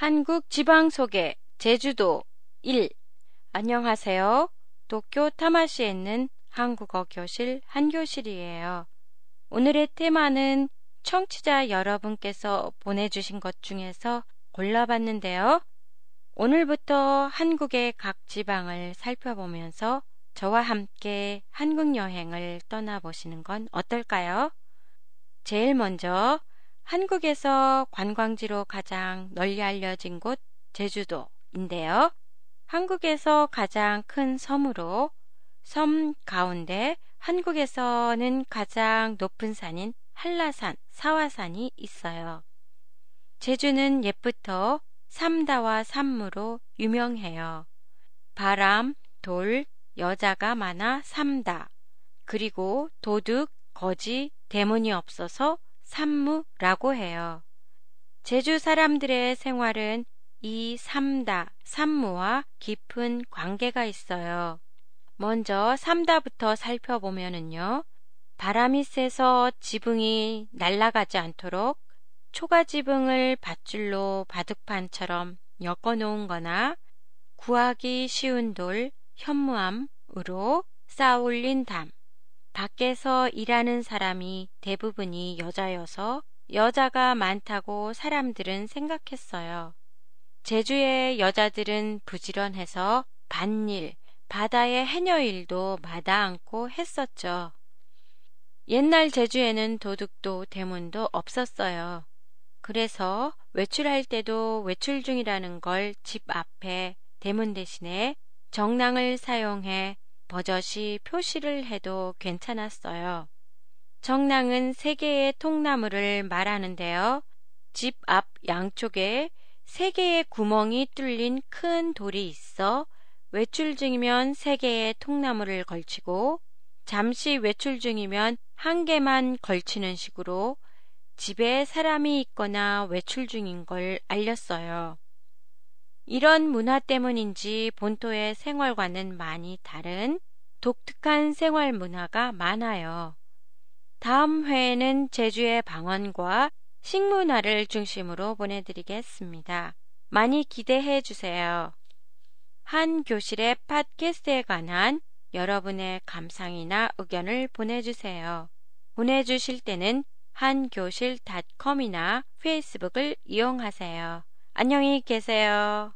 한국 지방 소개 제주도 1 안녕하세요. 도쿄 타마시에 있는 한국어 교실 한교실이에요. 오늘의 테마는 청취자 여러분께서 보내주신 것 중에서 골라봤는데요. 오늘부터 한국의 각 지방을 살펴보면서 저와 함께 한국 여행을 떠나보시는 건 어떨까요? 제일 먼저 한국에서 관광지로 가장 널리 알려진 곳 제주도인데요. 한국에서 가장 큰 섬으로 섬 가운데 한국에서는 가장 높은 산인 한라산, 사화산이 있어요. 제주는 옛부터 삼다와 삼무로 유명해요. 바람, 돌, 여자가 많아 삼다. 그리고 도둑, 거지, 대문이 없어서 삼무라고 해요. 제주 사람들의 생활은 이 삼다, 삼무와 깊은 관계가 있어요. 먼저 삼다부터 살펴보면은요. 바람이 세서 지붕이 날아가지 않도록 초가 지붕을 밧줄로 바둑판처럼 엮어 놓은 거나 구하기 쉬운 돌, 현무암으로 쌓아 올린 담, 밖에서 일하는 사람이 대부분이 여자여서 여자가 많다고 사람들은 생각했어요. 제주의 여자들은 부지런해서 밭일, 바다의 해녀일도 마다 않고 했었죠. 옛날 제주에는 도둑도 대문도 없었어요. 그래서 외출할 때도 외출 중이라는 걸 집 앞에 대문 대신에 정랑을 사용해 버젓이 표시를 해도 괜찮았어요. 정랑은 세 개의 통나무를 말하는데요. 집 앞 양쪽에 세 개의 구멍이 뚫린 큰 돌이 있어 외출 중이면 세 개의 통나무를 걸치고 잠시 외출 중이면 한 개만 걸치는 식으로 집에 사람이 있거나 외출 중인 걸 알렸어요. 이런 문화 때문인지 본토의 생활과는 많이 다른 독특한 생활 문화가 많아요. 다음 회에는 제주의 방언과 식문화를 중심으로 보내드리겠습니다. 많이 기대해 주세요. 한 교실의 팟캐스트에 관한 여러분의 감상이나 의견을 보내주세요. 보내주실 때는 한교실닷컴이나 페이스북을 이용하세요. 안녕히 계세요.